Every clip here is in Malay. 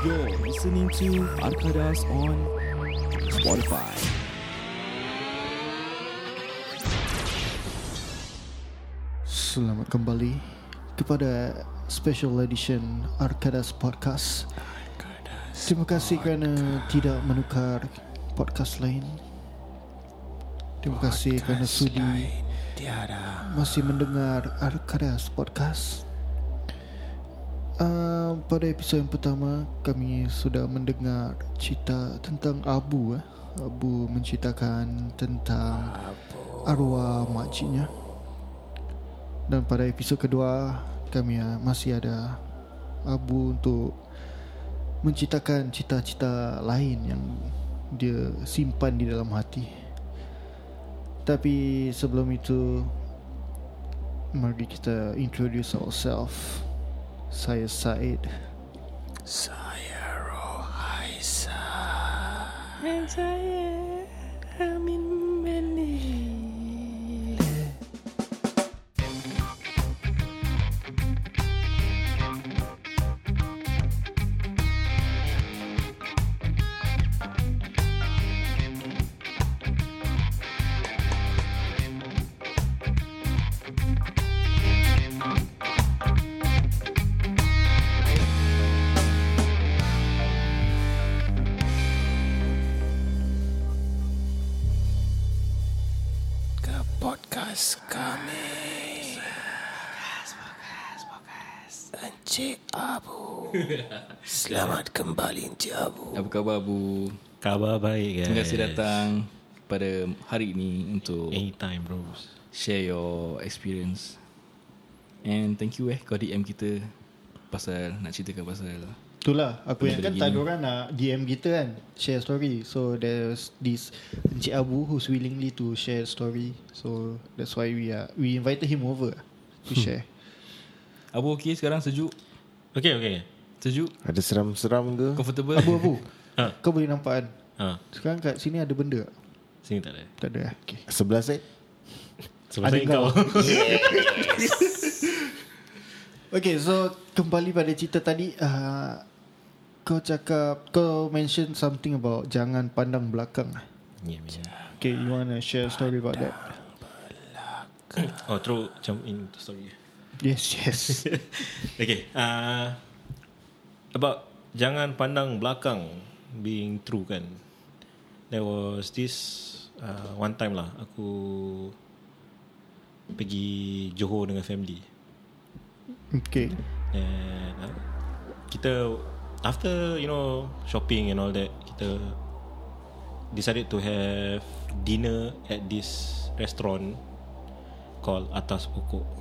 You're listening to Arkadas on Spotify. Selamat kembali kepada special edition Arkadas Podcast. Terima kasih kerana tidak menukar podcast lain. Terima kasih kerana sudi masih mendengar Arkadas Podcast. Uh, pada episod yang pertama kami sudah mendengar cerita tentang Abu eh. Abu menceritakan tentang arwah makciknya. Dan pada episod kedua kami uh, masih ada Abu untuk menceritakan cita-cita lain yang dia simpan di dalam hati. Tapi sebelum itu mari kita introduce ourselves. Saya Said. Saya Rohaisa. Dan saya Amin Meli Selamat kembali Encik Abu. Apa khabar Abu? Khabar baik guys. Terima kasih datang pada hari ini untuk Anytime bros. share your experience And thank you eh kau DM kita Pasal nak ceritakan pasal Itulah aku yang kan tak ada orang nak DM kita kan share story. So there's this Encik Abu who's willingly to share story. So that's why we are we invited him over to share. Abu okey sekarang sejuk? Okay okay. Sejuk? Ada seram-seram ke? Comfortable? Abu Abu. Ha. Kau boleh nampak kan? Ha, Sekarang kat sini ada benda tak? sini tak ada. Tak ada. eh? Okay. Sebelah saya Sebab Ada saya kau. Okay, so kembali pada cerita tadi. Uh, kau cakap, kau mention something about jangan pandang belakang. yeah, yeah. Okay, you want to share a story about that? Oh, throw jump in the story. Yes, yes. okay. Uh, about jangan pandang belakang being true kan. There was this uh, one time lah aku pergi Johor dengan family. okay. And uh, kita after you know shopping and all that, kita decided to have dinner at this restaurant called Atas Pokok.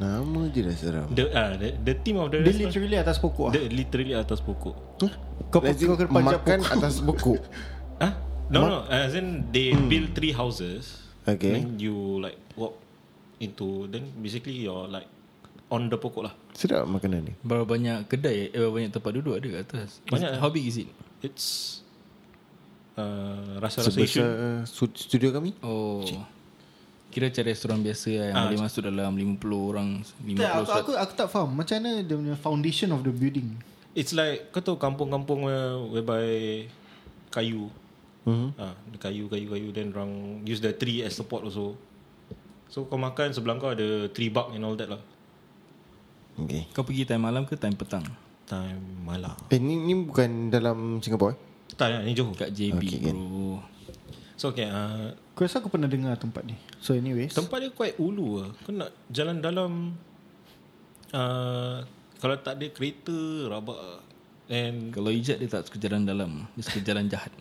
Nama je dah seram The uh, the, the team of the Dia restaurant literally atas pokok ah. the literally Atas Pokok. Kau, As in, kau kena panjat Makan pokok. atas pokok Ah, no no, as in they build three houses. Okay. Then you like walk into then basically you're like on the pokok lah. Sedap makanan ni Berapa banyak kedai eh, Berapa banyak tempat duduk ada kat atas Banyak, How big is it? It's uh, rasa-rasa Sebesar uh, stu- studio kami Oh Kira macam restoran biasa lah Yang Ah, boleh masuk dalam 50 orang 50 Tak, aku, aku, aku tak faham Macam mana dia punya foundation of the building It's like kau tahu kampung-kampung where, whereby kayu. Mhm. Ah, the kayu kayu kayu then orang use the tree as support also. So kau makan sebelah kau ada tree bark and all that lah. Okay Kau pergi time malam ke time petang? Time malam. Eh ni, ni bukan dalam Singapore eh? Tak ni Johor. Kat JB Okay, okay, kan. bro So okay, uh, Aku rasa aku pernah dengar tempat ni So anyways tempat dia quite ulu lah. Kau nak jalan dalam uh, kalau tak ada kereta rabak lah. And Kalau ijat dia tak suka jalan dalam Dia suka jalan jahat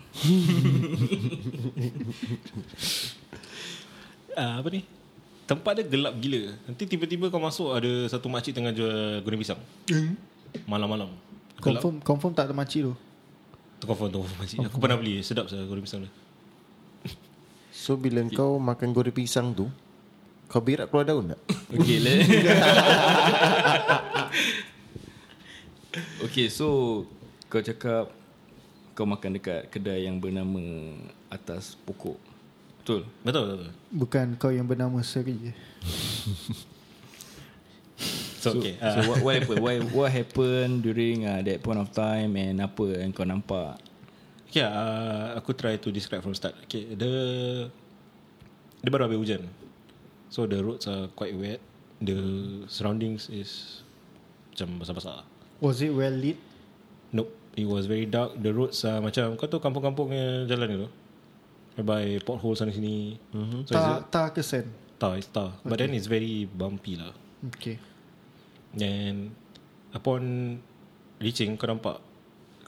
uh, apa ni? Tempat dia gelap gila. Nanti tiba-tiba kau masuk ada satu makcik tengah jual goreng pisang. Malam-malam. Gelap. Confirm confirm tak ada makcik tu Tu confirm tu confirm makcik. Aku pernah beli sedap saya goreng pisang dia. So bila kau makan goreng pisang tu Kau berak keluar daun tak? Okay le Okay so Kau cakap Kau makan dekat kedai yang bernama Atas pokok Betul Betul betul. betul. Bukan kau yang bernama Seri je So, okay. So Uh, what, what happened? What, what happened during uh, that point of time and apa yang kau nampak? Okay, uh, aku try to describe from start. Okay, the dia baru habis hujan. So the roads are quite wet. The surroundings is macam basah-basah. Was it well lit? Nope. It was very dark. The roads are macam kau tahu kampung-kampung punya jalan tu. Whereby potholes sana sini. Mm-hmm. So tak kesan. tar, it's tar. But then it's very bumpy lah. Okay. And upon reaching kau nampak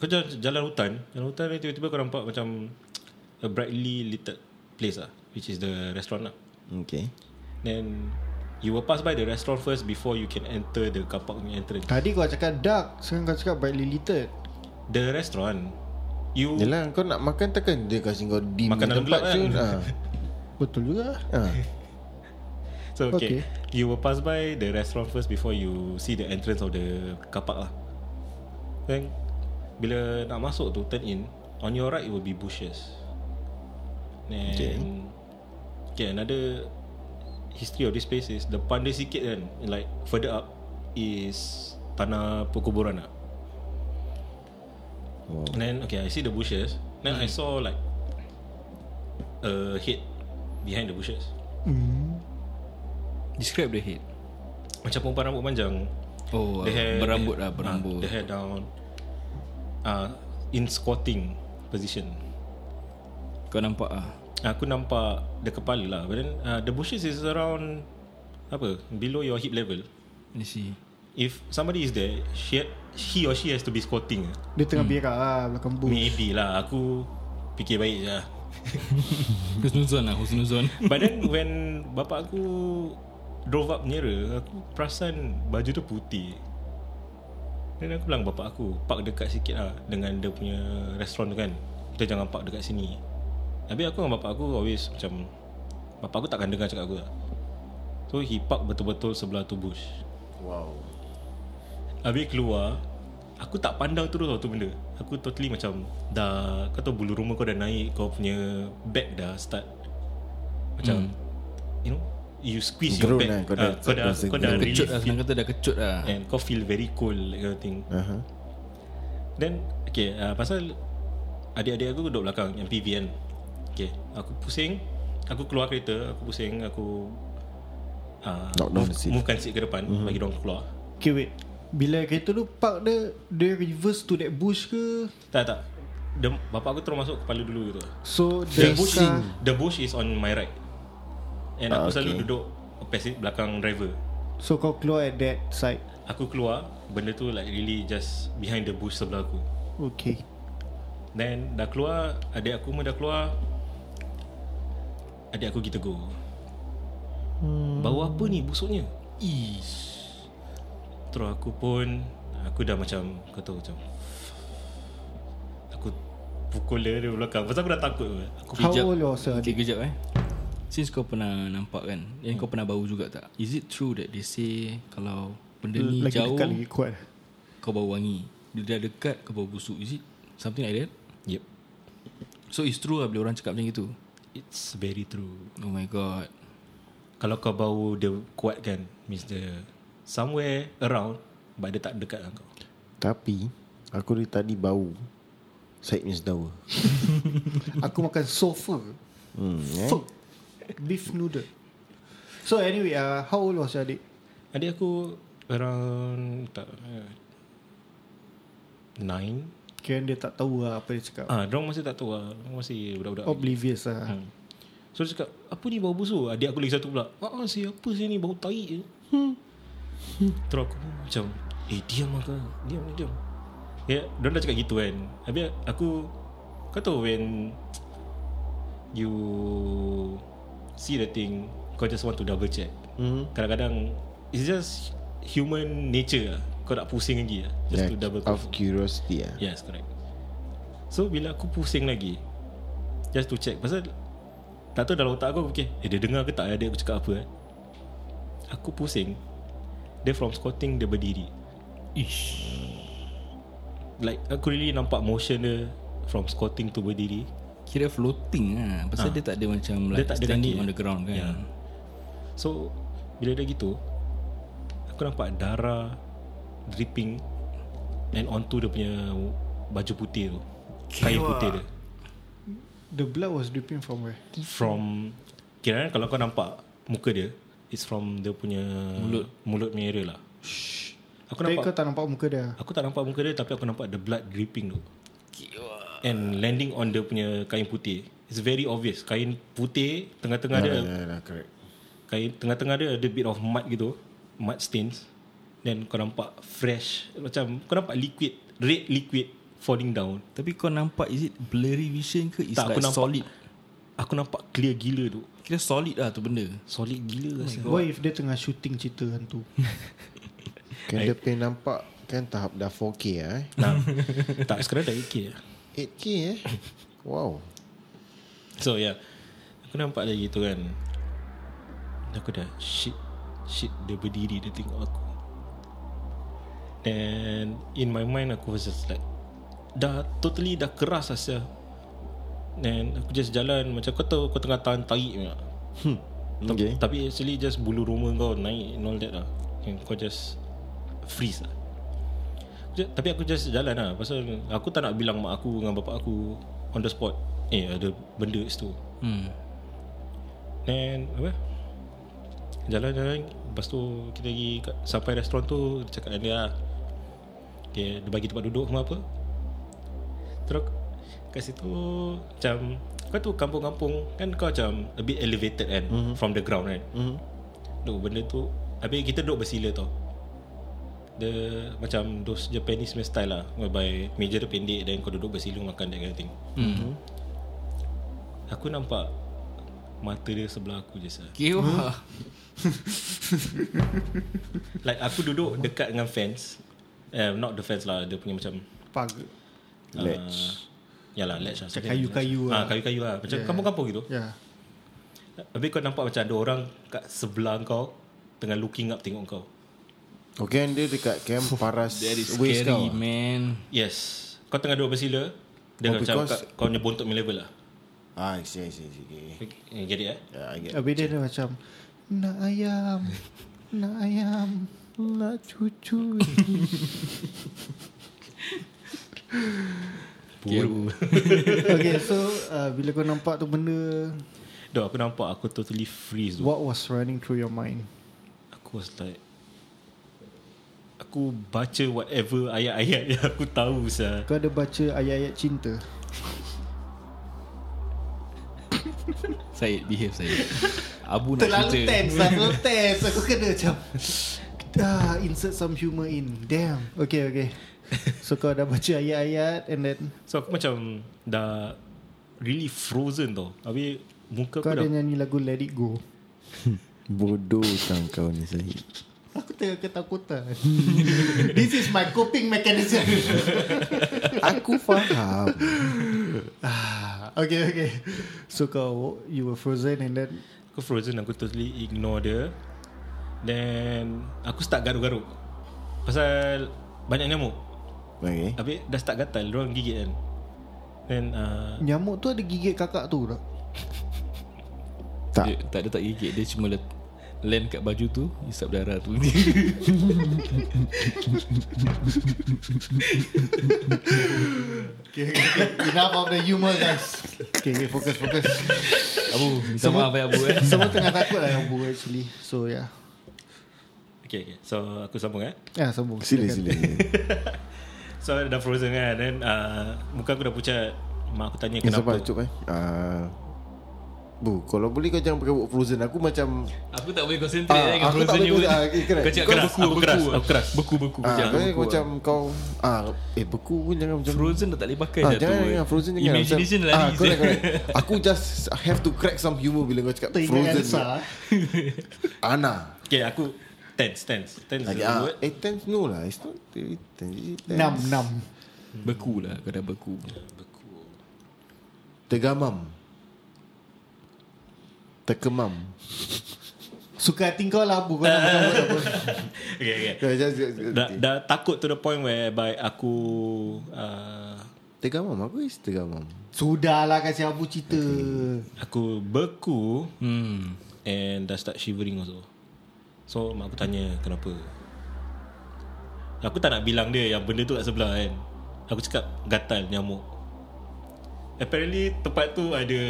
kau jalan, jalan hutan, jalan hutan ni tiba-tiba kau nampak macam a brightly lit place lah, which is the restaurant lah. Okay. Then you will pass by the restaurant first before you can enter the car park entrance. Tadi kau cakap dark, sekarang kau cakap brightly littered. The restaurant you Yelah kau nak makan takkan dia kasi kau dim Makan dalam tempat gelap kan? Ha. Betul juga. Ha. So okay. Okay. okay You will pass by the restaurant first Before you see the entrance of the car park lah Then Bila nak masuk tu Turn in On your right it will be bushes Then Okay. Okay another History of this place is Depan dia sikit kan Like further up Is Tanah perkuburan lah Wow. And then okay I see the bushes Then I saw like A head Behind the bushes Describe the head. Macam perempuan rambut panjang Oh, The hair berambut lah, berambut. ah, The hair down uh, In squatting Position Kau nampak ah. Aku nampak The kepala lah But then uh, The bushes is around Apa Below your hip level I see. If somebody is there she, He or she has to be squatting Dia tengah hmm. berak lah belakang bush. Maybe lah Aku Fikir baik je lah Husnuzon lah, husnuzon. But then when Bapak aku Drove up nearer Aku perasan Baju tu putih Dan aku bilang bapak aku Park dekat sikit lah Dengan dia punya Restoran tu kan. Kita jangan park dekat sini. Habis aku dengan bapak aku Always macam Bapak aku takkan dengar cakap aku lah So he park betul-betul Sebelah tu bush. Wow. Habis keluar Aku tak pandang terus tau tu benda. Aku totally macam Dah Kau tahu bulu rumah kau dah naik Kau punya Back dah start. Macam You know You squeeze your Grown back lah, kau Ah, dah- Kau dah, kau dah grown. really Kecut lah, senang kata dah kecut lah. And kau feel very cold That kind of thing Aha. Then Okay uh, Pasal Adik-adik aku duduk belakang Yang PV kan Okay Aku pusing Aku keluar kereta Aku pusing Aku uh, move, seat. Movekan seat ke depan mm-hmm. Bagi diorang keluar Okay wait. Bila kereta tu park dia, dia reverse to that bush ke? Tak tak the, Bapak aku terus masuk kepala dulu gitu So The the bush, the bush is on my right And aku Ah, selalu okay. duduk Passenger belakang driver so kau keluar at that side. Aku keluar Benda tu like really just Behind the bush sebelah aku Okay. Then dah keluar Adik aku pun dah keluar Adik aku kita go hmm. Bau apa ni busuknya Ish Terus aku pun Aku dah macam Kau tahu macam Aku Pukul dia dari belakang Pasal aku dah takut Aku How Kejap. old was kejap eh. Since kau pernah nampak kan, yang kau pernah bau juga tak? Is it true that they say kalau benda ni Lagi jauh, dekat lagi kuat. kau bau wangi. Dia dah dekat, kau bau busuk. Is it something like that? Yep So it's true lah bila orang cakap macam itu? It's very true Oh my god. Kalau kau bau dia kuat kan Means dia Somewhere around But dia tak dekat dengan kau Tapi aku dari tadi bau Syed Miss Dawa. Aku makan sofa. Hmm, eh? Fuck. Beef noodle. So anyway, uh, how old was your adik? Adik aku Around tak, uh, Nine Kira dia tak tahu lah apa dia cakap. Ah, Diorang masih tak tahu lah Diorang masih budak-budak Oblivious lah. Hmm. So dia cakap Apa ni bau busuk Adik aku lagi satu pula Ah siapa sih ni bau tahi je hmm. Terus aku macam Eh diam lah kau Diam diam Ya Diorang dah cakap gitu kan Habis aku Kau tahu when You See the thing Kau just want to double check Hmm. Kadang-kadang It's just Human nature lah Kau nak pusing lagi lah Just to Yeah, double of confirm curiosity lah. Yes correct So bila aku pusing lagi Just to check Pasal Tak tahu dalam otak aku okay, Eh dia dengar ke tak Adik aku cakap apa eh? Aku pusing Dia from squatting Dia berdiri Ish. Like aku really nampak motion dia From squatting to berdiri Kira floating lah. Pasal Ah. dia tak ada macam Dia like tak ada on the ground kan. Ya. So Bila dia gitu Aku nampak darah dripping and onto dia punya baju putih tu. Kain putih dia. The blood was dripping from where? From kira kalau kau nampak muka dia it's from dia punya mulut mulut punya area lah. Aku Tapi nampak kau tak nampak muka dia Aku tak nampak muka dia Tapi aku nampak the blood dripping tu And landing on dia punya kain putih. It's very obvious. Kain putih Tengah-tengah dia Ya, ya, correct. Kain tengah-tengah dia Ada bit of mud gitu Mud stains. Then kau nampak fresh Macam Kau nampak liquid Red liquid Falling down. Tapi kau nampak Is it blurry vision ke? Is Tak, like aku nampak- solid? Aku nampak clear gila tu. Kira solid lah tu benda. Solid gila rasa. What if dia tengah shooting cerita hantu Kan dia punya nampak Kan tahap dah 4K lah eh? Nah, Tak sekarang dah 8K lah 8K eh? Wow. So yeah Aku nampak dia gitu kan. Aku dah Shit Shit Dia berdiri Dia tengok aku. And In my mind Aku was just like Dah totally Dah keras asal And aku just jalan Macam kau tahu Kau tengah tahan tarik? Hmm Okay. Tapi actually just Bulu roma kau naik And all that lah. And kau just Freeze lah Tapi aku just jalan lah. Pasal Aku tak nak bilang mak aku Dengan bapak aku On the spot. Eh ada benda kat situ. Hmm. Then Apa? Jalan-jalan Lepas tu Kita pergi kat, Sampai restoran tu Dia cakap dengan dia lah. Okay Dia bagi tempat duduk semua apa. Terus Kat situ Macam Kau tu kampung-kampung Kan kau macam A bit elevated kan mm-hmm. From the ground kan Mhm. Duk benda tu Habis kita duduk bersila tau Dia Macam Those Japanese punya style lah. Whereby Meja dia pendek Dan kau duduk bersila Makan that kind of thing. Hmm. Aku nampak Mata dia sebelah aku je sah. Kira Like aku duduk dekat dengan fence eh, Not the fence lah Dia punya macam Pag Ledge Yalah ledge lah Macam kayu-kayu ah, lah. Kayu-kayu lah. Macam Yeah. kampung-kampung gitu. Ya Habis kau nampak macam ada orang Kat sebelah kau Tengah looking up tengok kau Okay dia dekat camp Paras That is Waste kau scary man. Yes. Kau tengah duduk bersila Dia Oh, macam because- kat, Kau punya bontot punya level lah. Ah I see I see, I see. Okay. Eh, Get it eh? Yeah, I get Habis dia, dia macam Nak ayam Nak ayam Nak cucu. Kira. Okay so uh, Bila kau nampak tu benda? Dah aku nampak Aku totally freeze tu What was running through your mind? Aku was like Aku baca whatever ayat-ayat yang aku tahu sah. Kau ada baca ayat-ayat cinta? Syed behave Syed Abu nak Terlalu cerita. tense Terlalu tense. Aku kena macam ah, Insert some humour in. Damn. Okay okay. So kau dah baca ayat-ayat And then? So aku macam Dah Really frozen tau. Habis Muka Kau aku ada dah nyanyi lagu Let It Go? Bodoh kau ni Syed Aku tengah ketakutan. This is my coping mechanism. Aku faham. Ah, Okay okay. So kau You were frozen and then? Aku frozen Aku totally ignore dia. Then Aku start garuk-garuk. Pasal Banyak nyamuk. Okay. Habis dah start gatal. Diorang gigit kan. Then uh, Nyamuk tu ada gigit kakak tu tak? Tak. Dia, Tak ada tak gigit. Dia cuma let, Land kat baju tu Isap darah tu. Okay, okay, okay. Enough of the humour guys. Okay, okay fokus fokus Abu Minta maaf ya Abu eh. Semua tengah takut lah yang buat actually. So yeah Okay, okay. So aku sambung eh? Ya sambung. Sila sila. So dah frozen kan Then uh, Muka aku dah pucat. Mak aku tanya kenapa. sabar, cuk eh. Uh, Bu, kalau boleh kau jangan pakai word frozen. Aku macam Aku tak boleh concentrate Ah, eh, dengan aku tak frozen boleh ni ah, eh, correct. Kau cakap Keras, beku, aku beku keras, aku keras. Beku, beku ah, Jangan kau beku macam kau ah eh beku pun jangan macam Frozen dah tak boleh pakai Ah, dah jangan, tu jangan frozen jangan Imagination Macam- lari ah, correct, correct. Aku just have to crack some humor bila kau cakap frozen. Elsa Ana. Okay aku Tense tense Tense Okay, ah, word eh tense no lah. It's not really tense. Tense? Enam Enam Beku lah Kau dah beku Tergamam. Terkemam. Suka hati kau lah Bu Kau nak buat apa Okay okay Okay, just, just, dah, okay. dah takut to the point whereby aku uh, Tergamam. Aku is tergamam. Sudahlah kasih Abu cerita aku beku Hmm and dah start shivering also. So mak aku tanya kenapa. Aku tak nak bilang dia Yang benda tu kat sebelah kan Aku cakap Gatal nyamuk Apparently Tempat tu ada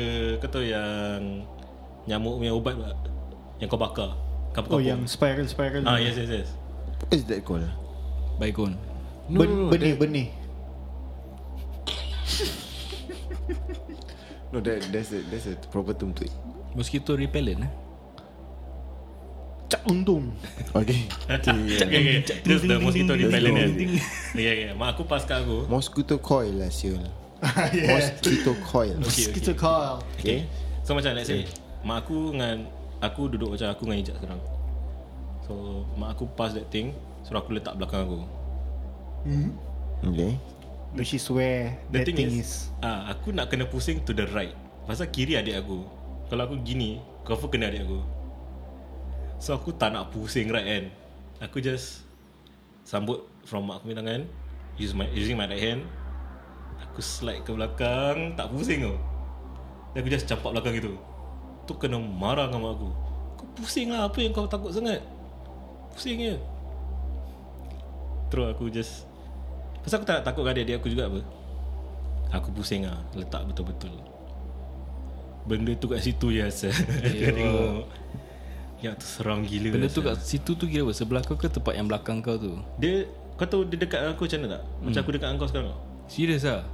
Kau tahu yang Nyamuk punya ubat? Yang kau bakar Oh Kapur-kapur yang spiral-spiral Ah yes yes yes What is that called? Baikon. No, Ben, no, no, benih-benih No, that, that's a that's a proper term to it. Mosquito repellent eh? Cak untung Okay. okay, okay. Just the mosquito repellent kan Okay okay Mak aku pas kat aku Mosquito coil lah siul. yeah. Mosquito coil. Okay, Kita call Okay So macam let's say Mak aku dengan Aku duduk macam aku dengan Ijat sekarang. So Mak aku pass that thing So aku letak belakang aku. Okay. Which is where The That thing, thing is, is, ah, Aku nak kena pusing to the right. Pasal kiri adik aku. Kalau aku gini Kau pun kena adik aku. So aku tak nak pusing right kan? Aku just Sambut From mak aku punya tangan use my, Using my right hand. Aku slide ke belakang Tak pusing tau Dan aku just campak belakang gitu Tu kena marah dengan mak aku. Kau pusing lah Apa yang kau takut sangat? Pusing je Terus aku just Pasal aku tak nak takut dengan adik-adik aku juga apa? Aku pusing lah Letak betul-betul. Benda tu kat situ je asal Dia tengok. Ya tu seram gila Benda tu asal. kat situ tu kira apa? Sebelah kau ke tempat yang belakang kau tu? Dia Kau tahu dia dekat aku macam mana tak? Macam aku dekat kau sekarang. Serius lah?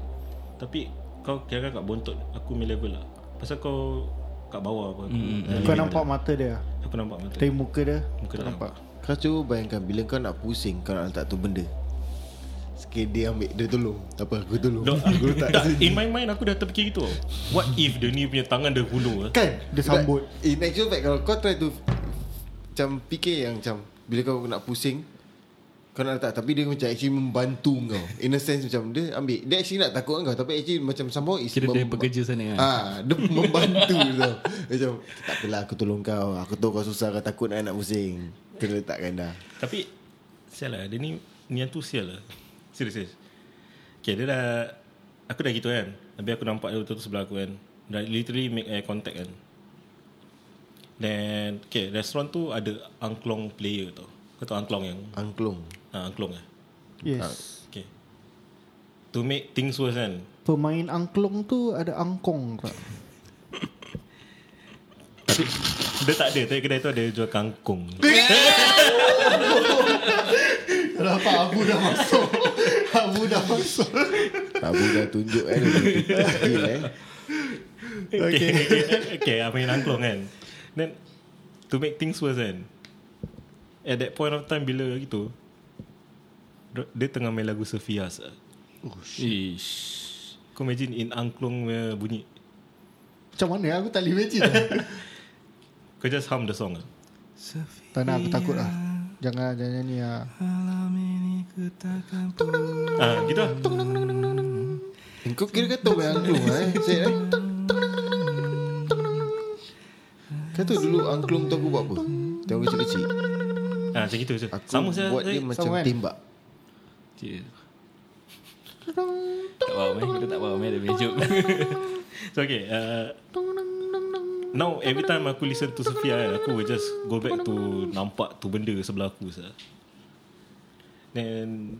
Tapi Kau kira kat bontot Aku punya level lah. Pasal kau Kat bawah apa. Aku, mm, Kau nampak mata dia? Aku nampak mata. Tapi muka dia? Muka Tak tak nampak? Kau cuba bayangkan bila kau nak pusing kau nak letak tu benda. Sikit dia ambil dia tolong. Tak apa aku tolong. No, aku letak tak, in my mind aku dah terfikir gitu. What if dia ni punya tangan dia hulur eh? Kan? Dia sambut. But In actual fact Kalau kau try to Macam fikir yang macam Bila kau nak pusing Kau nak letak Tapi dia macam actually membantu kau. In a sense macam Dia ambil. Dia actually nak takut kau Tapi actually macam somehow is Kira dia mem- pekerja sana kan? Ah, Dia membantu tau. Macam Tak apalah aku tolong kau. Aku tahu kau susah Kau takut nak, nak pusing. Kena letakkan dah. Tapi Sial lah Dia ni Niat tu sial lah. Serius serius. Okay dia dah Aku dah gitu kan. Habis aku nampak dia betul-betul sebelah aku kan. Dah literally make eye contact kan. Then Okay restoran tu ada Angklong player tau. Kau tahu angklong yang Angklung ah, Angklong lah Yes. Okay. To make things worse kan? Pemain angklung tu Ada angkong tak Tapi Dia tak ada. Tapi kedai tu ada jual kangkung. Kenapa Abu dah masuk. Abu dah masuk. Abu dah tunjuk kan Skill eh. Okay Okay, okay. I main angklong kan? Then To make things worse kan? At that point of time Bila gitu Dia tengah main lagu Sophia's lah. Ish. Kau imagine in angklong punya bunyi Macam mana aku tak boleh imagine Kau just hum the song lah Tak nak aku takut lah Jangan jangan nyanyi lah Ah, gitu lah Kau kira kata main angklung eh Saya eh Kata dulu angklung tu aku buat apa Tengok kecil-kecil ah, Macam gitu je Aku Sama saya buat dia macam kan? tembak Tak faham eh Kita tak faham eh Dia punya joke. So okay uh, Now every time aku listen to kan, Aku will just go back to Nampak tu benda sebelah aku sah. Then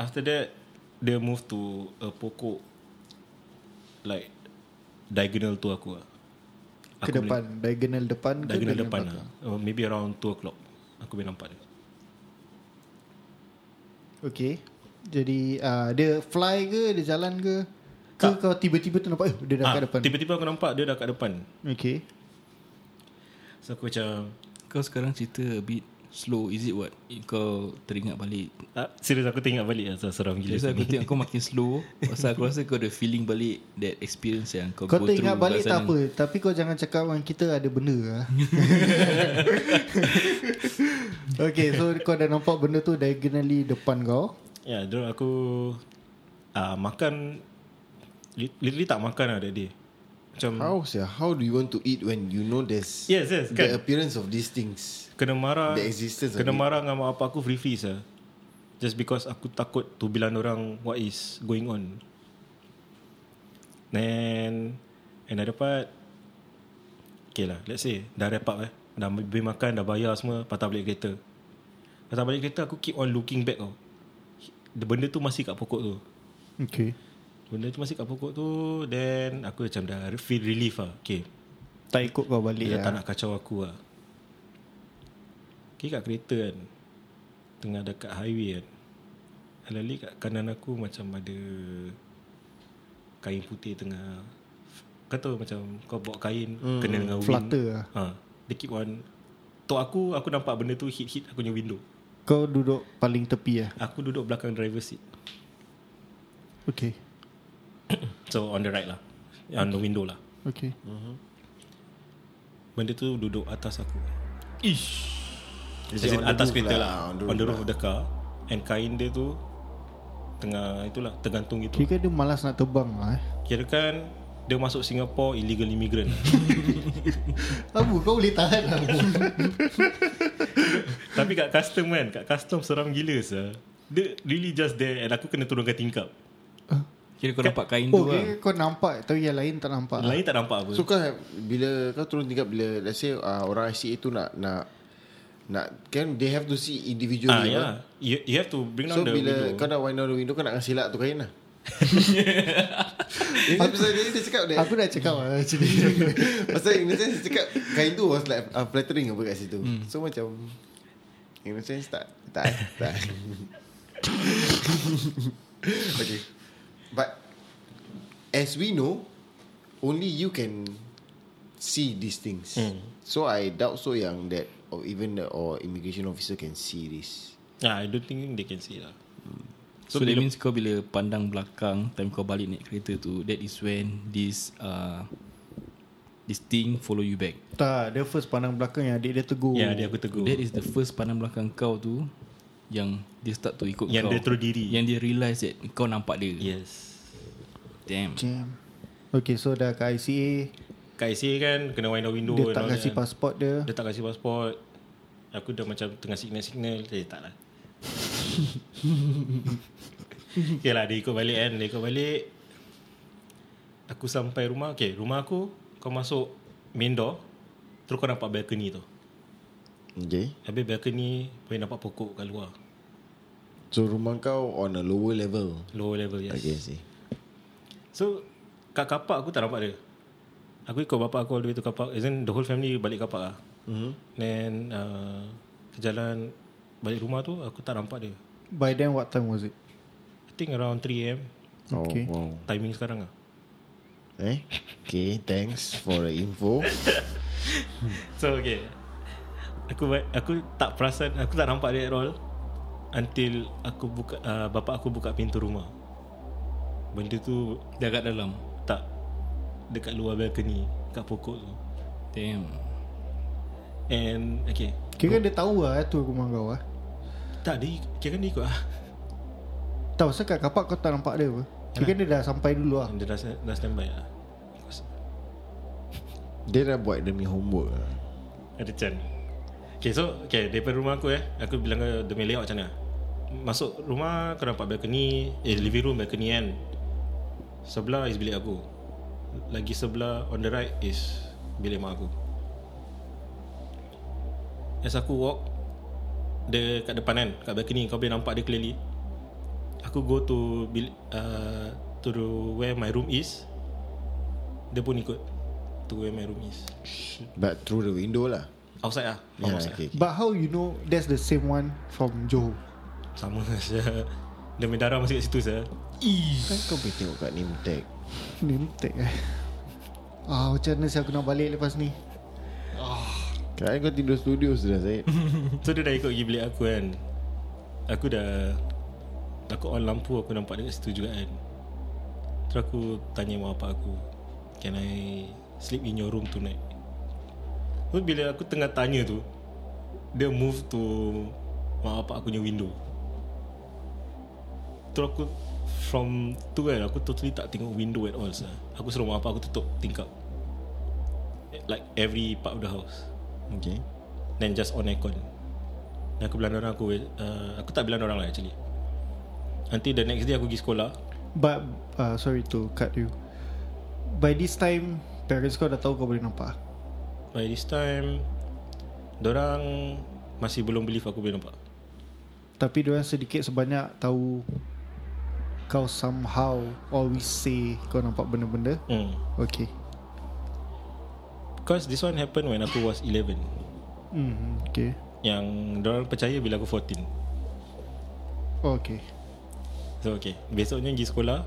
After that Dia move to A pokok Like Diagonal tu aku lah Ke Aku depan Diagonal depan boleh, ke Diagonal depan lah uh, Maybe around 2 o'clock Aku boleh nampak dia Okay Jadi uh, Dia fly ke Dia jalan ke? Ke Tak. kau tiba-tiba tu nampak Eh dia dah Ah, kat depan. Tiba-tiba aku nampak Dia dah kat depan. Okay So aku macam Kau sekarang cerita a bit slow Is it what? Kau teringat balik? Ah, Serius aku teringat balik lah Seram gila Jadi aku tengok kau makin slow Pasal aku rasa kau ada feeling balik That experience yang kau, Kau go teringat through balik tak apa Tapi kau jangan cakap Yang kita ada benda lah. Okay so kau dah nampak benda tu Diagonally depan kau? Ya, dulu aku uh, makan li- literally tak makan lah that day. Macam How sih How do you want to eat When you know there's Yes, yes, The kan. appearance of these things kena marah The existence kena of it. marah dengan mak apa aku free freeze lah. Just because aku takut tu bilang orang what is going on. Then another part Okay lah Let's say Dah wrap up eh Dah beli makan Dah bayar semua Patah balik kereta Atas balik kereta aku keep on looking back tau The Benda tu masih kat pokok tu Okay Benda tu masih kat pokok tu Then aku macam dah feel relief lah. Okay. Tak ikut kau balik Dia lah. tak nak kacau aku lah. Okay kat kereta kan. Tengah dekat highway kan. Alali kat kanan aku macam ada Kain putih tengah. Kau tahu macam Kau bawa kain hmm. Kena dengan wind. Flutter lah. Ha, Dia keep on. Tok aku Aku nampak benda tu hit-hit aku punya window. Kau duduk paling tepi lah. Aku duduk belakang driver seat. Okay So on the right lah. On the window lah. Okay. Benda tu duduk atas aku. Dia As in on the atas kereta lah, lah, on the On the roof of the car. And kain dia tu Tengah itulah Tergantung gitu. Kira dia malas nak terbang lah eh. Kira kan Dia masuk Singapore Illegal immigrant. Abu kau boleh tahan lah Abu. Tapi kat custom kan Kat custom seram gila sah. Dia really just there And aku kena turunkan tingkap Kira kau nampak kain Oh tu lah kau nampak Tapi yang lain tak nampak lah. Lain tak nampak apa So kau bila kau turun tingkat bila let's say uh, orang ICA tu nak nak nak kan they have to see individually. Ah, yeah. you, you have to bring So down the bila window kau nak wind down the window kau nak kasi lak tu kain lah. Pasal dia, dia cakap dia Aku dah cakap lah actually Pasal in a sense dia cakap Kain tu was like uh, flattering apa kat situ hmm. So macam In a sense tak Tak Tak Okay But As we know Only you can See these things. Hmm. So I doubt so yang that Or even the Or immigration officer can see this. Ah, I don't think they can see lah. So, so that means kau bila pandang belakang Time kau balik naik kereta tu That is when This uh, This thing follow you back. Tak Dia first pandang belakang Yang adik dia tegur. Ya dia aku tegur. That is the first pandang belakang kau tu Yang dia start to ikut Yang kau. dia terus diri. Yang dia realise that Kau nampak dia. Yes. Damn. Jam. Okay so dah kat ICA Kat ICA kan Kena wind down window Dia tak kasi kan. pasport dia. Dia tak kasi pasport. Aku dah macam Tengah signal-signal Dia tak lah. Okay lah Dia ikut balik kan Dia ikut balik. Aku sampai rumah Okay rumah aku Kau masuk Main door Terus kau nampak balcony tu. Okay. Habis balcony Boleh nampak pokok kat luar So rumah kau On a lower level? Lower level yes. Okay see. So Kat kapak aku tak nampak dia. Aku ikut bapak aku all the way to kapak. As in the whole family balik kapak lah. Mm-hmm. Then uh, Jalan Balik rumah tu Aku tak nampak dia. By then what time was it? I think around 3am Oh Okay. wow. Timing sekarang lah. Eh? Okay thanks For the info. So okay. Aku aku tak perasan Aku tak nampak dia at all Until Aku buka uh, Bapak aku buka pintu rumah. Benda tu Dah kat dalam? Tak. Dekat luar balcony Kat pokok tu. Damn. And Okay. Kira dia tahu lah eh, tu rumah kau lah Tak dia Kira dia ikut lah. Tahu pasal kat kapak kau tak nampak dia apa. Kira dia dah sampai dulu lah. Dia dah, dah standby lah. Dia dah buat demi homework lah. Ada Chan Okay so Okay daripada rumah aku eh Aku bilang kau Demi layout macam mana Masuk rumah Kau nampak balcony Eh living room balcony kan. Sebelah is bilik aku. Lagi sebelah On the right is Bilik mak aku. As aku walk Dia kat depan kan Kat balcony Kau boleh nampak dia clearly. Aku go to bilik, uh, To the where my room is Dia pun ikut To where my room is. But through the window lah? Outside lah. Yeah, outside. okay, okay. But how you know That's the same one From Johor Sama saja. Dia punya darah masih kat situ saya. Kan kau boleh tengok kat name tag Name tag eh Ah macam mana saya aku nak balik lepas ni Kan kau tidur studio sudah Zaid So dia dah ikut pergi bilik aku kan. Aku dah aku on lampu aku nampak dia kat situ juga kan. Terus aku tanya mak bapak aku, "Can I sleep in your room tonight?" Terus bila aku tengah tanya tu, dia move to mak bapak aku punya window. Terus aku From tu kan Aku totally tak tengok window at all sah. Aku suruh mak bapak aku tutup tingkap. Like every part of the house. Okay. Then just on aircon. Dan aku bilang orang aku uh, Aku tak bilang orang lah actually. Nanti the next day aku pergi sekolah. But uh, Sorry to cut you. By this time Parents kau dah tahu kau boleh nampak? By this time Dorang Masih belum believe aku boleh nampak. Tapi diorang sedikit sebanyak tahu kau somehow always say kau nampak benda-benda. Hmm. Okay. Because this one happened when aku was 11. Hmm, okay. Yang orang percaya bila aku 14. Okay. So okay. Besoknya pergi sekolah.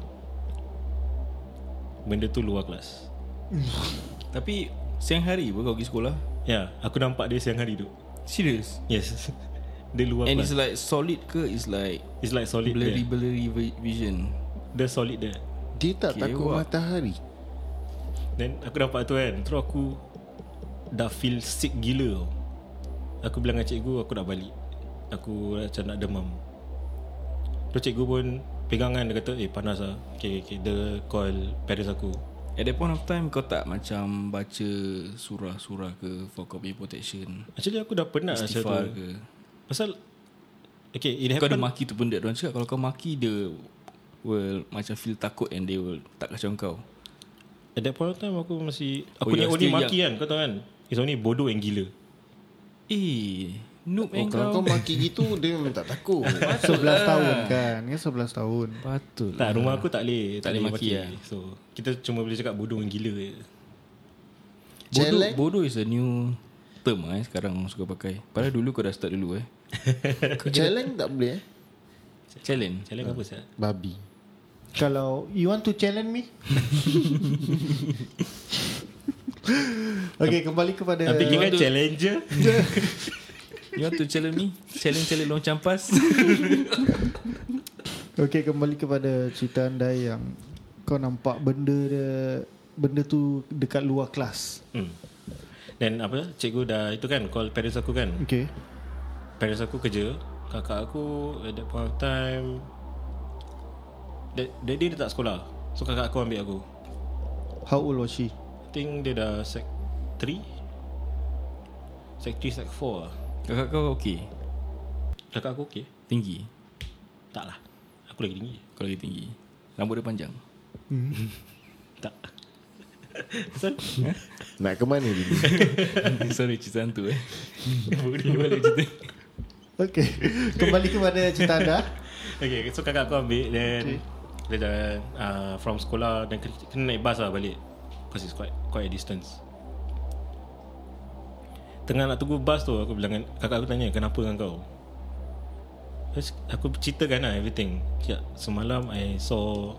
Benda tu luar kelas. Tapi siang hari pun kau pergi sekolah. Ya, yeah, aku nampak dia siang hari tu. Serious? Yes. dia luar And it's like solid ke? It's like It's like solid blurry there. blurry vi- vision. Dia solid there. Dia tak Okay, takut wah. matahari Then aku dapat tu kan Terus aku Dah feel sick gila tau Aku bilang dengan cikgu Aku nak balik Aku macam nak demam Terus cikgu pun Pegangan dia kata Eh panas lah Okay okay Dia call parents aku At that point of time kau tak macam baca surah-surah ke for punya protection. Actually aku dah penat Istighfar macam tu ke. Pasal Okay it Kau ada maki tu benda Diorang cakap kalau kau maki dia will macam feel takut and they will tak kacau kau. At that point of time Aku masih Oh, Aku ni you're only maki kan Kau tahu kan It's only bodoh and gila Eh, noob Oh, oh, kalau kau. maki gitu Dia memang tak takut 11 tahun kan. Kan 11 tahun. Patut. Tak rumah aku tak boleh Tak boleh maki lah. So kita cuma boleh cakap bodoh and gila je Bodoh, bodoh is a new term eh sekarang orang suka pakai. Padahal dulu kau dah start dulu eh. Challenge tak boleh eh Challenge. Challenge apa sah? Babi Kalau you want to challenge me? okay, kembali kepada Tapi kira kan tu- challenger You want to challenge me? Challenge-challenge long campas. Okay, kembali kepada cerita anda yang kau nampak benda dia benda tu dekat luar kelas. Hmm. Dan apa Cikgu dah Itu kan Call parents aku kan Okay. Parents aku kerja Kakak aku At that point of time That, that day dia tak sekolah So kakak aku ambil aku How old was she? I think dia dah sec 3 Sec 3 sec 4 lah Kakak kau okey. Kakak aku okay Tinggi. Tak lah Aku lagi tinggi Kau lagi tinggi. Rambut dia panjang. Tak Pasal Nak ke mana dia Sorry cerita hantu eh. Boleh balik cerita. Okay. kembali kepada cerita anda. Okay so kakak aku ambil Then okay. Dia jalan uh, From sekolah Dan kena, kena naik bus lah balik Because it's quite Quite a distance Tengah nak tunggu bus tu Aku bilang Kakak aku tanya Kenapa dengan kau Terus aku ceritakan lah everything Cakap, Semalam I saw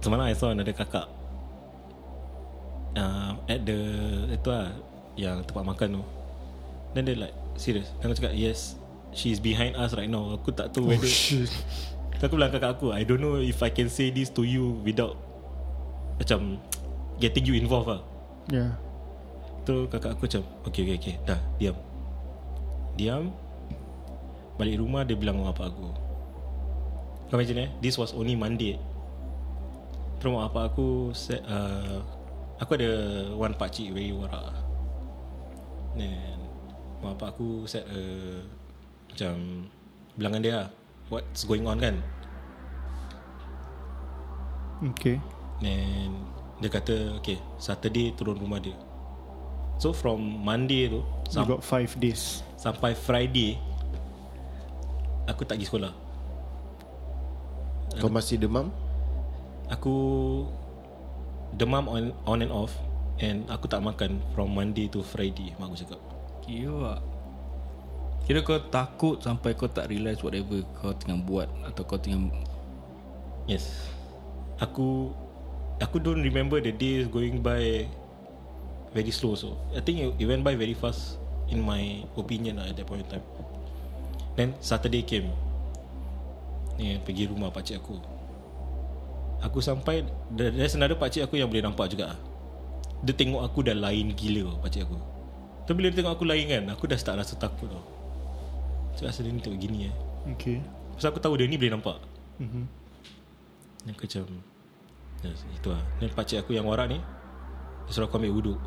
Semalam I saw another kakak uh, At the Itu lah Yang tempat makan tu Then dia like Serious. Dan aku cakap Yes She is behind us right now. Aku tak tahu whether Shit. So aku bilang kakak aku I don't know if I can say this to you Without Macam Getting you involved lah. Yeah. Tu kakak aku macam Okay okay okay Dah diam. Diam. Balik rumah dia bilang mak bapak aku. Kau imagine eh This was only Monday. Terus mak bapak aku set, uh, Aku ada One pakcik very warak. Then Mak bapak aku set a Macam Bilangan dia lah What's going on kan. Okay. Then Dia kata Okay Saturday turun rumah dia. So from Monday tu You sam- got five days. Sampai Friday Aku tak pergi sekolah. Kau masih demam? Aku Demam on on and off And aku tak makan From Monday to Friday Mak aku cakap Kira Kira kau takut sampai kau tak realise whatever kau tengah buat atau kau tengah Yes. Aku Aku don't remember the days going by Very slow so I think it, it went by very fast In my opinion lah At that point in time. Then Saturday came. Ni pergi rumah pakcik aku. Aku sampai there- There's another pakcik aku yang boleh nampak juga. Dia tengok aku dah lain gila pakcik aku Tapi bila dia tengok aku lain kan Aku dah start rasa takut tau. Cakap asal dia ni tengok gini eh. Okay. Pasal aku tahu dia ni boleh nampak. Mm-hmm. Yang aku macam yes, Itu lah. Dan pakcik aku yang warak ni Dia suruh aku ambil wuduk.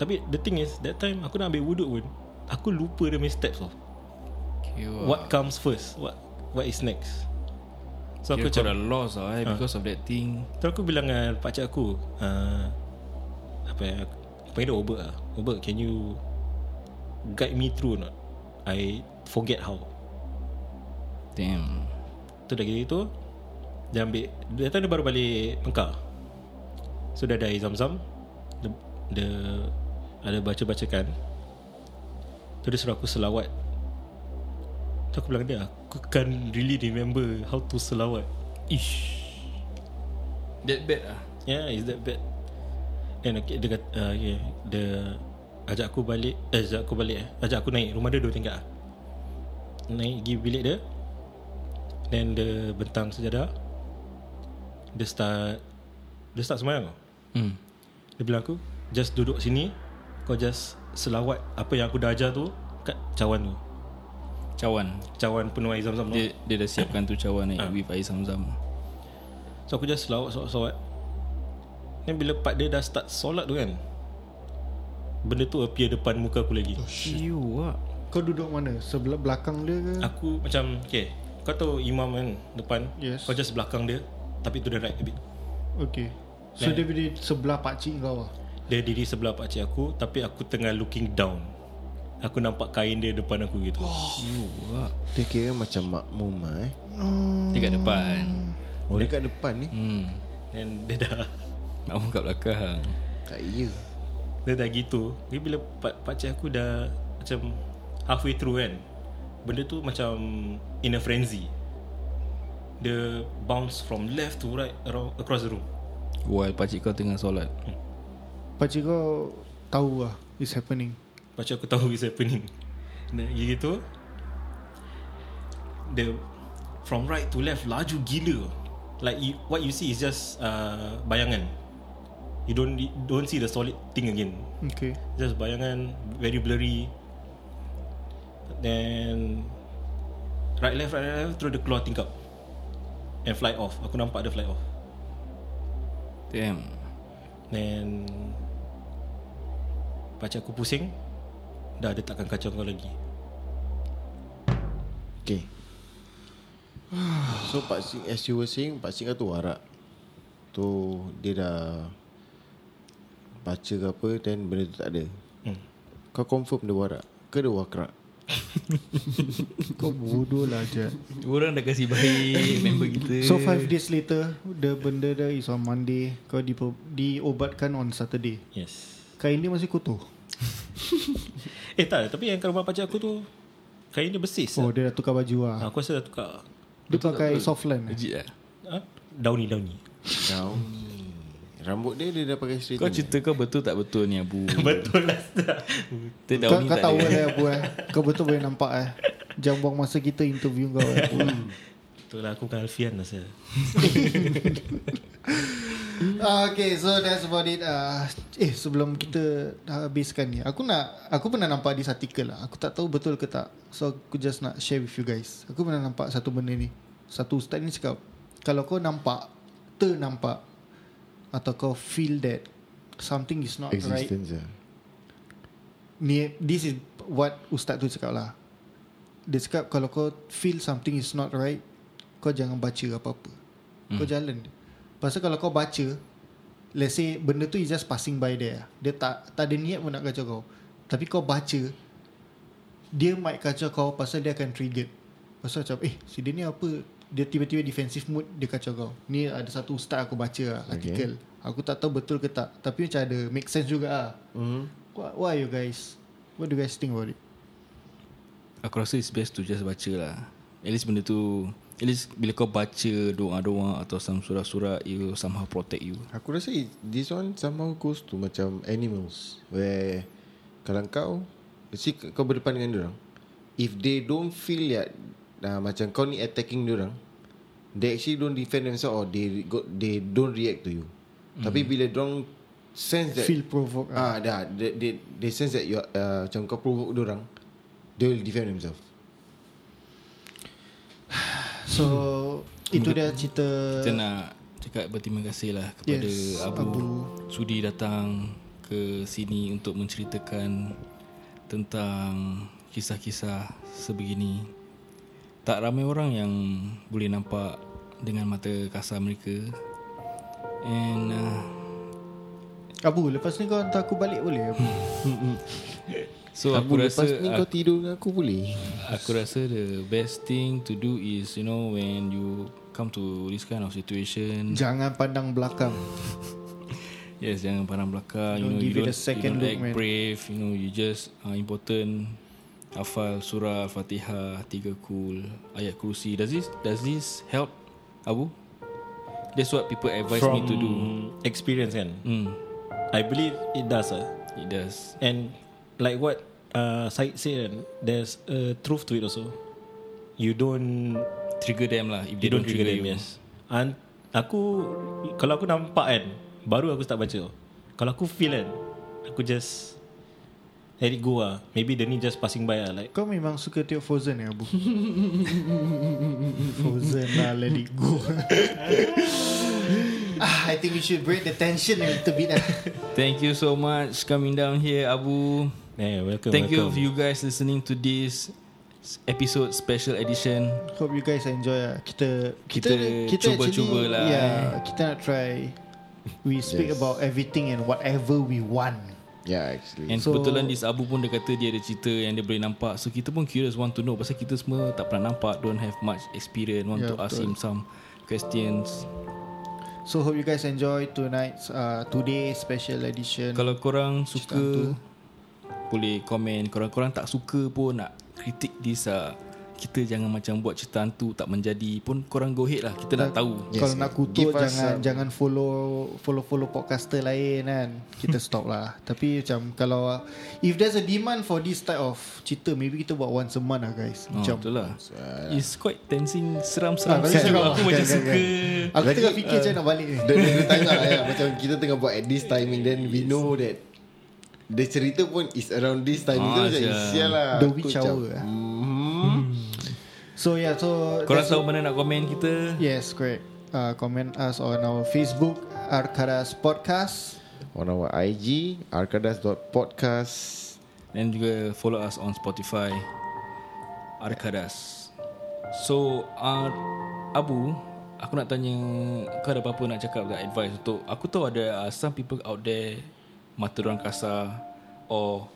Tapi the thing is That time aku nak ambil wuduk pun Aku lupa dia punya steps tau. Kira What comes first? What what is next? So Kira aku kau dah macam lost lah eh, Because of that thing. Terus aku bilang dengan pakcik aku uh, Apa ya Aku panggil dia Obert lah Obert can you guide me through or not. I forget how. Damn. Tu dah gitu Dia ambil Dia tahu dia baru balik Mekah So dia ada air zam-zam Dia, dia Ada baca-bacakan Tu dia suruh aku selawat Tu aku bilang dia Aku kan really remember How to selawat Ish. That bad ah. Yeah is that bad Then okay, dia kata uh, yeah, Dia Ajak aku balik Eh ajak aku balik eh Ajak aku naik Rumah dia dua tingkat ah. Naik pergi bilik dia Then dia bentang sejadah Dia start Dia start semayang tau Hmm. Dia bilang aku Just duduk sini Kau just selawat Apa yang aku dah ajar tu Kat cawan tu Cawan. Cawan penuh air zam-zam Dia dia dah siapkan tu cawan ni Ah. with air zam-zam. So aku just selawat selawat selawat Then bila part dia dah start solat tu kan Benda tu appear depan muka aku lagi You ah. Kau duduk mana? Sebelah belakang dia ke? Aku macam Okay Kau tahu imam kan Depan Yes. Kau just belakang dia Tapi tu dia right a bit Okay So Like- dia berdiri sebelah pakcik kau lah Dia diri sebelah pakcik aku Tapi aku tengah looking down Aku nampak kain dia depan aku gitu You ah. Dia kira macam makmum lah eh Dia kat depan. Oh dia kat depan ni Hmm. Dan dia dah Aku kat belakang. Tak iya. Dia dah gitu. Dia bila pak, pakcik aku dah Macam Halfway through kan Benda tu macam In a frenzy. Dia bounce from left to right around, Across the room. While pakcik kau tengah solat. Pakcik kau tahu lah It's happening. Pakcik aku tahu is happening. Dan gitu. Dia From right to left Laju gila. Like you, what you see is just uh, Bayangan You don't you don't see the solid thing again. Okay. Just bayangan Very blurry. Then Right left right left Terus dia keluar tingkap. And fly off. Aku nampak dia fly off. Damn. Then Pakcik aku pusing Dah dia takkan kacau kau lagi. Okay. So Pak Sing As you were saying Pak Sing tu warak. Tu Dia dah Baca ke apa Then benda tu tak ada hmm. Kau confirm dia warak Ke dia wakrak Kau bodoh lah je Orang dah kasih baik member kita. So five days later The benda dah is on Monday Kau di, diobatkan on Saturday Yes Kain dia masih kotor Eh tak Tapi yang kat rumah pakcik aku tu Kain dia besis Oh oh. dia dah tukar baju lah Aku rasa dah tukar Dia pakai softland eh? Legit lah. ha? Downy Downy Down Rambut dia Dia dah pakai straight Kau cerita kau betul tak betul ni Abu? Betul lah Kau, kau tak tahu lah apa eh. Kau betul boleh nampak eh. Jangan buang masa kita interview kau eh. Betul lah aku bukan Alfian rasa Ah, Okay so that's about it uh, Eh sebelum kita dah habiskan ni Aku nak Aku pernah nampak di artikel lah. Aku tak tahu betul ke tak. So aku just nak share with you guys. Aku pernah nampak satu benda ni. Satu ustaz ni cakap Kalau kau nampak Ternampak Atau kau feel that Something is not right Existence lah ni This is what ustaz tu cakap lah. Dia cakap kalau kau feel something is not right Kau jangan baca apa-apa. Kau jalan. Pasal kalau kau baca Let's say benda tu is just passing by there. Dia tak tak ada niat pun nak kacau kau. Tapi kau baca Dia might kacau kau pasal dia akan trigger Pasal macam eh si dia ni apa Dia tiba-tiba defensive mood dia kacau kau. Ni ada satu ustaz aku baca lah, artikel. Aku tak tahu betul ke tak Tapi macam ada make sense juga lah. Mm-hmm. What, what are you guys? What do you guys think about it? Aku rasa it's best to just baca lah. At least benda tu At least bila kau baca doa-doa Atau some surah-surah It will somehow protect you. Aku rasa it- this one somehow goes to macam animals where kalau kau si kau berdepan dengan orang. If they don't feel that uh, macam kau ni attacking orang they actually don't defend themselves or they go, they don't react to you mm. tapi bila orang sense that Feel provoked ah dah they, they, they sense that you uh, macam kau provoke orang they will defend themselves So Itu dia cerita Kita nak cakap berterima kasih lah Kepada Yes, Abu, Abu. Sudi datang ke sini Untuk menceritakan Tentang Kisah-kisah sebegini Tak ramai orang yang Boleh nampak Dengan mata kasar mereka And uh, Abu lepas ni kau hantar aku balik boleh Abu So Aku aku, lepas rasa ni aku, kau tidur dengan aku boleh aku rasa the best thing to do is you know when you come to this kind of situation Jangan pandang belakang. Yes, jangan pandang belakang. You Don't know, give you it don't, a second you don't look, act man. brave. You know, you just uh, important. Hafal surah Al-Fatihah, tiga cool, ayat kursi. Does this does this help, Abu? That's what people advise From me to do. experience kan Mm, I believe it does ah. it does. And like what uh, Syed said kan, There's a truth to it also You don't Trigger them lah if they don't trigger them you. yes. And Aku Kalau aku nampak kan Baru aku start baca Kalau aku feel kan Aku just Let it go lah Maybe the ni just passing by lah Like Kau memang suka tengok Frozen ya Abu? Frozen lah let it go ah, I think we should break the tension a little bit lah. Thank you so much coming down here, Abu. yeah, welcome Thank you welcome. for you guys listening to this episode special edition. Hope you guys enjoy lah. Kita Kita cuba-cuba actually- lah, Yeah, kita nak try. We speak Yes. about everything and whatever we want. Yeah actually And So- kebetulan this Abu pun dia kata dia ada cerita yang dia boleh nampak. So kita pun curious want to know pasal kita semua tak pernah nampak, don't have much experience, want Ya, to ask him some questions. So hope you guys enjoy tonight's uh, today special edition. Kalau korang suka boleh komen. Kalau korang tak suka pun nak kritik this uh, kita jangan macam buat cerita hantu tak menjadi pun korang go ahead lah. Kita nak tahu. Yes, kalau yes. nak kutuk Give us jangan jangan follow follow follow podcaster lain kan. Kita stop lah. Tapi macam kalau uh, if there's a demand for this type of cerita maybe kita buat once a month lah guys. Oh, Macam betul lah. It's quite tensing, seram-seram. Ah, seram. Aku Kan, macam kan, suka. Aku Lagi, tengah fikir uh, macam nak balik ni. Dia, dia, dia tengah ya, Macam kita tengah buat at this timing Then we know that The cerita pun is around this timing Ah, tu macam sial. lah The witch hour lah. So yeah, so Korang tahu mana nak komen kita? Yes, correct. Uh, comment us on our Facebook Arkadas Podcast. On our IG Arkadas.podcast Dan juga follow us on Spotify Arkadas So uh, Abu Aku nak tanya Kau ada apa-apa nak cakap Tak advice untuk Aku tahu ada uh, Some people out there Mata orang kasar Or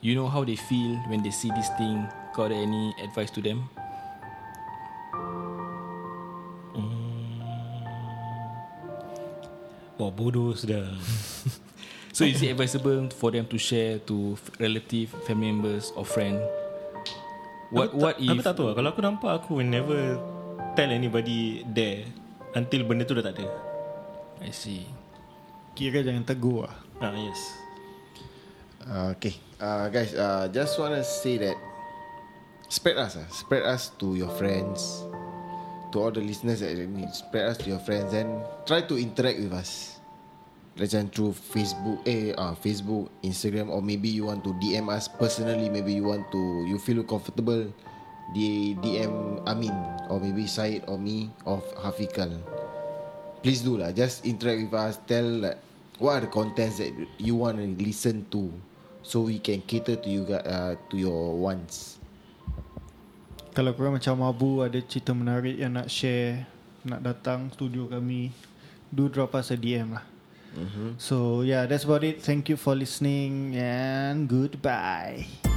You know how they feel When they see this thing Kau ada any advice to them Wah bodoh sudah. So is it advisable For them to share To relative Family members Or friend? What aku What tak, if Aku tak tahu. Kalau aku nampak Aku will never Tell anybody there Until benda tu dah tak ada. I see. Kira jangan tegur lah. Ah yes. Uh, Okay. Uh, Guys uh, Just wanna say that Spread us uh, Spread us to your friends To all the listeners that need Spread us to your friends And try to interact with us. Macam through Facebook Eh uh, Facebook Instagram Or maybe you want to DM us personally. Maybe you want to You feel comfortable di DM Amin Or maybe Syed or me Or Hafikal. Please do lah. Just interact with us. Tell like What are the contents that You want to listen to So we can cater to you uh, To your wants Kalau korang macam Abu ada cerita menarik yang nak share, nak datang studio kami, do drop us a DM lah. Mm-hmm. So yeah, that's about it. Thank you for listening and goodbye.